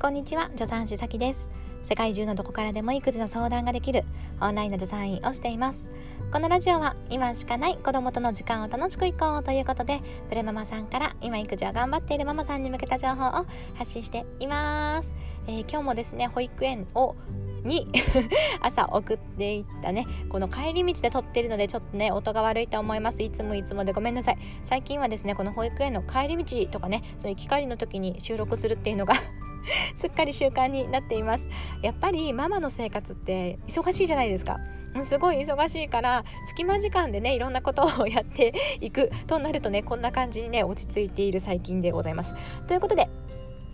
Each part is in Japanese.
こんにちは助産師さきです。世界中のどこからでも育児の相談ができるオンラインの助産院をしています。このラジオは今しかない子供との時間を楽しくいこうということでプレママさんから今育児を頑張っているママさんに向けた情報を発信しています、えー、今日もですね保育園をに 朝送っていったねこの帰り道で撮ってるのでちょっとね音が悪いと思います。いつもいつもでごめんなさい。最近はですねこの保育園の帰り道とかねその行き帰りの時に収録するっていうのが すっかり習慣になっています。やっぱりママの生活って忙しいじゃないですか。すごい忙しいから隙間時間でねいろんなことをやっていくとなるとねこんな感じにね落ち着いている最近でございます。ということで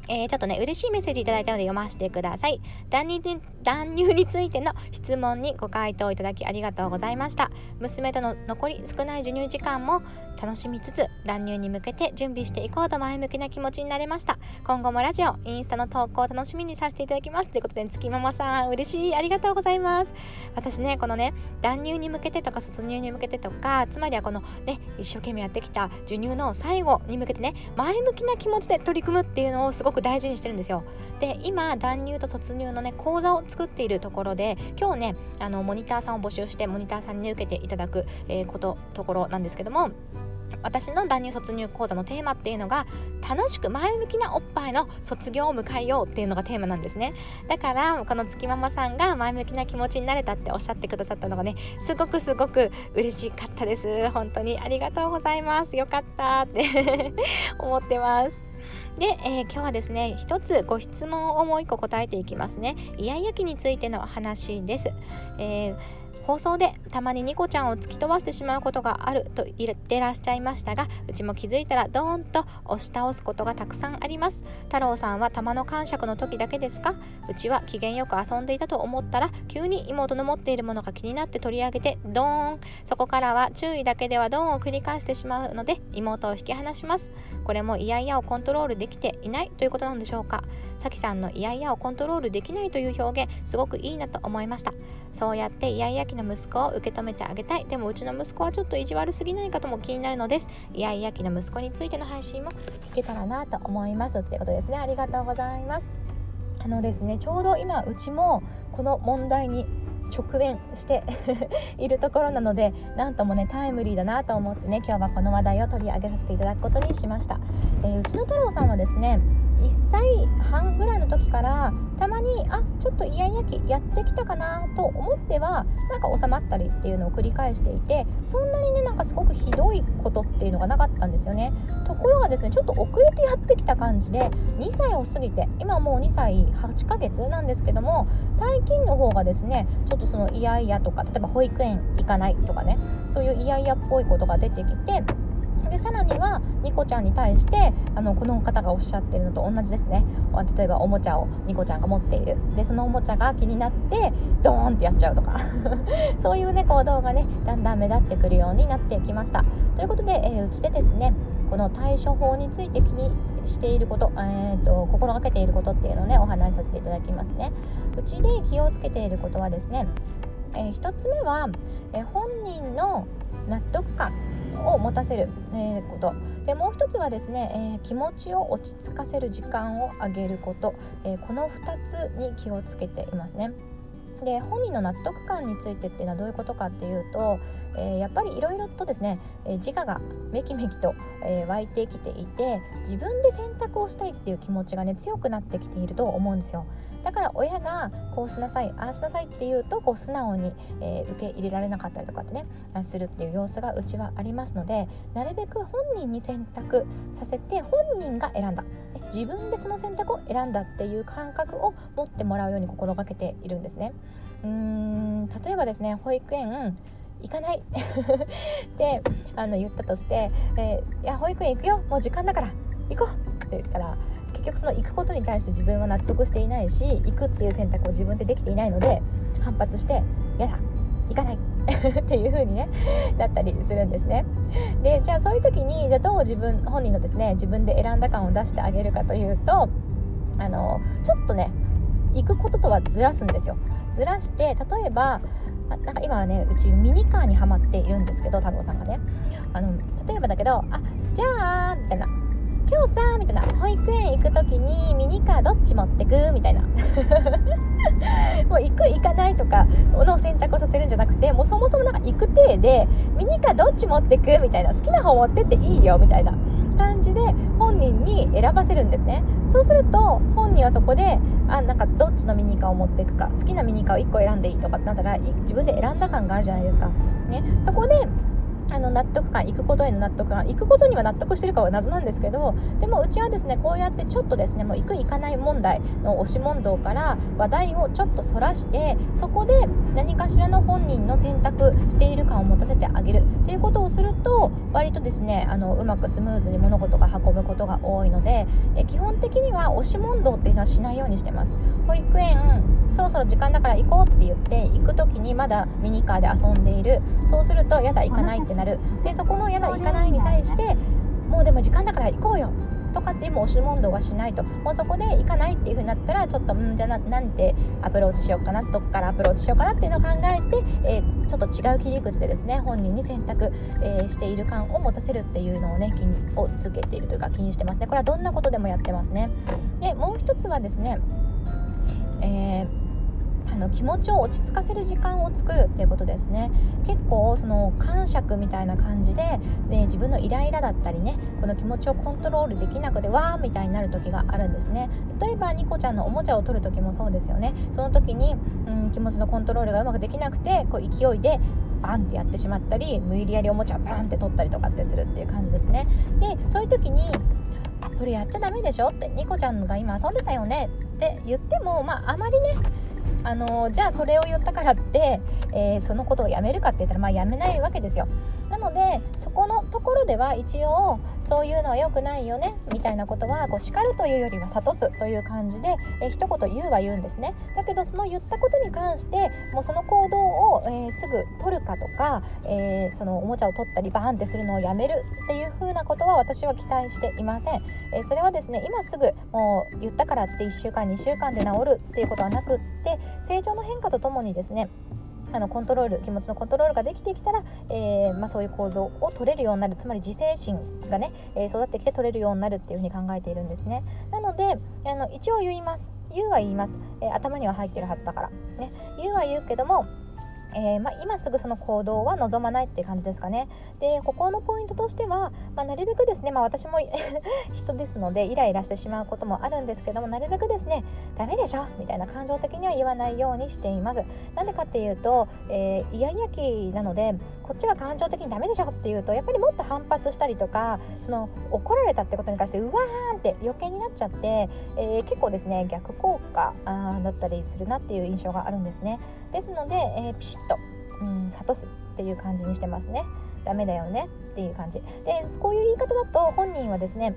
えー、ちょっとね、嬉しいメッセージいただいたので読ませてください。ダニー断乳についての質問にご回答いただきありがとうございました。娘との残り少ない授乳時間も楽しみつつ、断乳に向けて準備していこうと前向きな気持ちになれました。今後もラジオ、インスタの投稿を楽しみにさせていただきます。ということで、月ママさん、嬉しい。ありがとうございます。私ね、このね、断乳に向けてとか、卒乳に向けてとか、つまりはこのね、一生懸命やってきた授乳の最後に向けてね、前向きな気持ちで取り組むっていうのをすごく大事にしてるんですよで今断乳と突入のね講座を作っているところで今日ねあのモニターさんを募集してモニターさんに、ね、受けていただく、えー、ことところなんですけども私の断乳卒乳講座のテーマっていうのが楽しく前向きなおっぱいの卒業を迎えようっていうのがテーマなんですね。だからこの月ママさんが前向きな気持ちになれたっておっしゃってくださったのがねすごくすごく嬉しかったです。本当にありがとうございます。よかったって 思ってます。で、えー、今日はですね一つご質問をもう一個答えていきますね。イヤイヤ期についての話です、えー放送でたまにニコちゃんを突き飛ばしてしまうことがあると言ってらっしゃいましたがうちも気づいたらドーンと押し倒すことがたくさんあります。太郎さんは玉の感触の時だけですか？うちは機嫌よく遊んでいたと思ったら急に妹の持っているものが気になって取り上げてドーン。そこからは注意だけではドーンを繰り返してしまうので妹を引き離します。これもイヤイヤをコントロールできていないということなんでしょうか？さきさんのイヤイヤをコントロールできないという表現すごくいいなと思いました。そうやってイヤイヤ期の息子を受け止めてあげたい。でもうちの息子はちょっと意地悪すぎないかとも気になるのです。イヤイヤ期の息子についての配信も聞けたらなと思います。ってことですね。ありがとうございます。あのですねちょうど今うちもこの問題に直面して いるところなのでなんともねタイムリーだなと思ってね今日はこの話題を取り上げさせていただくことにしました、えー、うちの太郎さんはですね1歳半ぐらいの時からたまにあちょっとイヤイヤ期やってきたかなと思ってはなんか収まったりっていうのを繰り返していてそんなにねなんかすごくひどいことっていうのがなかったんですよね。ところがですねちょっと遅れてやってきた感じで2歳を過ぎて今もう2歳8ヶ月なんですけども最近の方がですねちょっとそのイヤイヤとか例えば保育園行かないとかねそういうイヤイヤっぽいことが出てきてでさらにはニコちゃんに対してあのこの方がおっしゃってるのと同じですね。例えばおもちゃをニコちゃんが持っている。でそのおもちゃが気になってドーンってやっちゃうとか。そういうね行動がねだんだん目立ってくるようになってきました。ということで、えー、うちでですねこの対処法について気にしていること,、えーと、心がけていることっていうのをねお話しさせていただきますね。うちで気をつけていることはですね、えー、1つ目は、えー、本人の納得感。を持たせる、えー、ことでもう一つはですね、えー、気持ちを落ち着かせる時間をあげること、えー、この2つに気をつけていますね。で本人の納得感についてっていうのはどういうことかっていうと、えー、やっぱりいろいろとですね、えー、自我がめきめきと、えー、湧いてきていて自分で選択をしたいっていう気持ちがね強くなってきていると思うんですよ。だから親がこうしなさいああしなさいっていうとこう素直に、えー、受け入れられなかったりとかってねするっていう様子がうちはありますのでなるべく本人に選択させて本人が選んだ自分でその選択を選んだっていう感覚を持ってもらうように心がけているんですね。うーん例えばですね保育園行かない。ってあの言ったとして「えー、いや保育園行くよ。もう時間だから。行こう」って言ったら結局その行くことに対して自分は納得していないし行くっていう選択を自分でできていないので反発して「やだ。行かない」っていう風にねなったりするんですね。でじゃあそういう時にじゃあどう自分本人のですね自分で選んだ感を出してあげるかというとあのちょっとね行くこととはずらすんですよ。ずらして例えばなんか今はねうちミニカーにはまっているんですけど太郎さんがね。あの例えばだけど「あじゃあ」みたいな。今日さみたいな。保育園行く時にミニカーどっち持ってく？みたいな。もう行く行かないとかの選択をさせるんじゃなくてもうそもそもなんか行く体でミニカーどっち持ってく？みたいな。好きな方持ってっていいよ？みたいな感じで本人に選ばせるんですね。そうすると本人はそこであなんかどっちのミニカーを持っていくか好きなミニカーを1個選んでいいとかってなったら自分で選んだ感があるじゃないですか、ね、そこであの納得感行くことへの納得感行くことには納得してるかは謎なんですけどでもうちはですねこうやってちょっとですねもう行く行かない問題の押し問答から話題をちょっとそらしてそこで何かしらの本人の選択している感を持たせてあげる。っていうことをすると割とですねあのうまくスムーズに物事が運ぶことが多いのでえ基本的には押し問答っていうのはしないようにしてます。保育園そろそろ時間だから行こうって言って行く時にまだミニカーで遊んでいる。そうするとやだ行かないってなる。でそこのやだ行かないに対してもうでも時間だから行こうよ。とかって今押し問答はしないと。もうそこで行かないっていう風になったらちょっとうんじゃあなんてアプローチしようかな。どっからアプローチしようかなっていうのを考えて、えー、ちょっと違う切り口でですね本人に選択、えー、している感を持たせるっていうのをね気にをつけているというか気にしてますね。これはどんなことでもやってますね。でもう一つはですねえーあの気持ちを落ち着かせる時間を作るっていうことですね。結構その感触みたいな感じでで自分のイライラだったりねこの気持ちをコントロールできなくてわーみたいになる時があるんですね。例えばニコちゃんのおもちゃを取る時もそうですよね。その時に、うん、気持ちのコントロールがうまくできなくてこう勢いでバンってやってしまったり無理やりおもちゃをバンって取ったりとかってするっていう感じですね。でそういう時にそれやっちゃダメでしょってニコちゃんが今遊んでたよねって言ってもまああまりねあのじゃあそれを言ったからって、えー、そのことをやめるかって言ったらまあやめないわけですよ。なのでそこのところでは一応そういうのは良くないよねみたいなことはこう叱るというよりは諭すという感じで、えー、一言言うは言うんですね。だけどその言ったことに関してもうその行動を、えー、すぐ取るかとか、えー、そのおもちゃを取ったりバーンってするのをやめるっていう風なことは私は期待していません、えそれはですね今すぐもう言ったからって1週間2週間で治るっていうことはなくって成長の変化とともにですねあのコントロール気持ちのコントロールができてきたら、えー、まあ、そういう行動を取れるようになる。つまり自制心がね、え、育ってきて取れるようになるっていうふうに考えているんですね。なのであの一応言います。言うは言います、え、頭には入ってるはずだから。ね。言うは言うけどもえー、まあ、今すぐその行動は望まないって感じですかね。でここのポイントとしては、まあ、なるべくですね、まあ、私も 人ですのでイライラしてしまうこともあるんですけどもなるべくですねダメでしょみたいな感情的には言わないようにしています。なんでかっていうと、えー、イヤイヤ期なのでこっちが感情的にダメでしょっていうとやっぱりもっと反発したりとかその怒られたってことに関してうわーんって余計になっちゃって、えー、結構ですね逆効果あだったりするなっていう印象があるんですね。ですので、えー、ピシッと、うん、諭すっていう感じにしてますね。ダメだよねっていう感じ。でこういう言い方だと本人はですね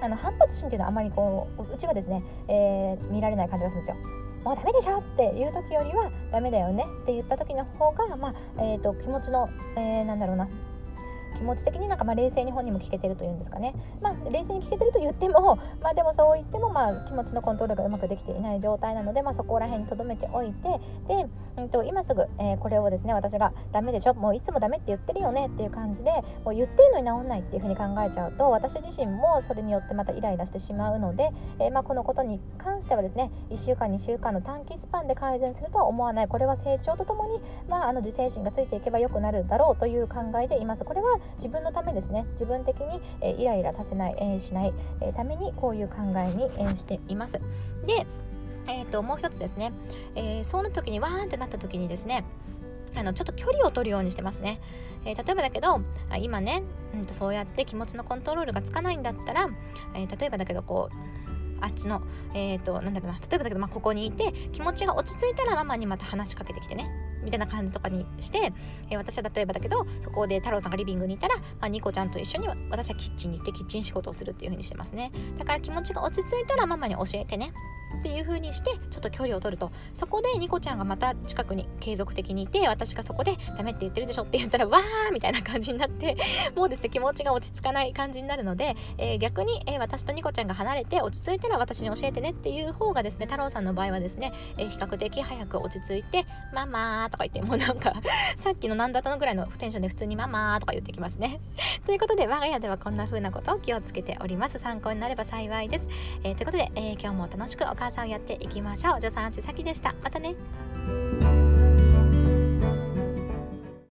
あの反発心っていうのはあまりこううちはですね、えー、見られない感じがするんですよ。もうダメでしょっていう時よりはダメだよねって言った時の方が、まあえーと、と気持ちの、えー、なんだろうな気持ち的になんかま冷静に本人も聞けてるというんですかね、まあ、冷静に聞けてると言っても、まあ、でもそう言ってもまあ気持ちのコントロールがうまくできていない状態なので、まあ、そこら辺に留めておいてで、うんと、今すぐ、えー、これをですね私がダメでしょもういつもダメって言ってるよねっていう感じでもう言ってるのに治んないっていうふうに考えちゃうと私自身もそれによってまたイライラしてしまうので、えー、まあ、このことに関してはですね1週間2週間の短期スパンで改善するとは思わない。これは成長とともに、まあ、あの自制心がついていけば良くなるだろうという考えでいますこれは自分のためですね。自分的に、えイライラさせない、え、しない、えためにこういう考えに、えしています。でえーと、もう一つですね、えー、そうな時にわーんってなった時にですねあのちょっと距離を取るようにしてますね、えー、例えばだけど今ね、うん、とそうやって気持ちのコントロールがつかないんだったら、えー、例えばだけどこうあっちの、えーと、なんだろうな。例えばだけど、まあ、ここにいて気持ちが落ち着いたらママにまた話しかけてきてね。みたいな感じとかにして、えー、私は例えばだけどそこで太郎さんがリビングにいたら、まあ、ニコちゃんと一緒に私はキッチンに行ってキッチン仕事をするっていう風にしてますね。だから気持ちが落ち着いたらママに教えてね。っていう風にしてちょっと距離を取ると。そこでニコちゃんがまた近くに継続的にいて私がそこでダメって言ってるでしょって言ったらわーみたいな感じになって もうですね気持ちが落ち着かない感じになるので、えー、逆に、えー、私とニコちゃんが離れて落ち着いたら私に教えてねっていう方がですね太郎さんの場合はですね、えー、比較的早く落ち着いて「ママ」とか言ってもうなんか さっきの何だったのぐらいのテンションで普通に「ママ」とか言ってきますね。ということで我が家ではこんな風なことを気をつけております。参考になれば幸いです、えということで、え今日も楽しくおお母さんをやっていきましょう。助産師さきでした。またね。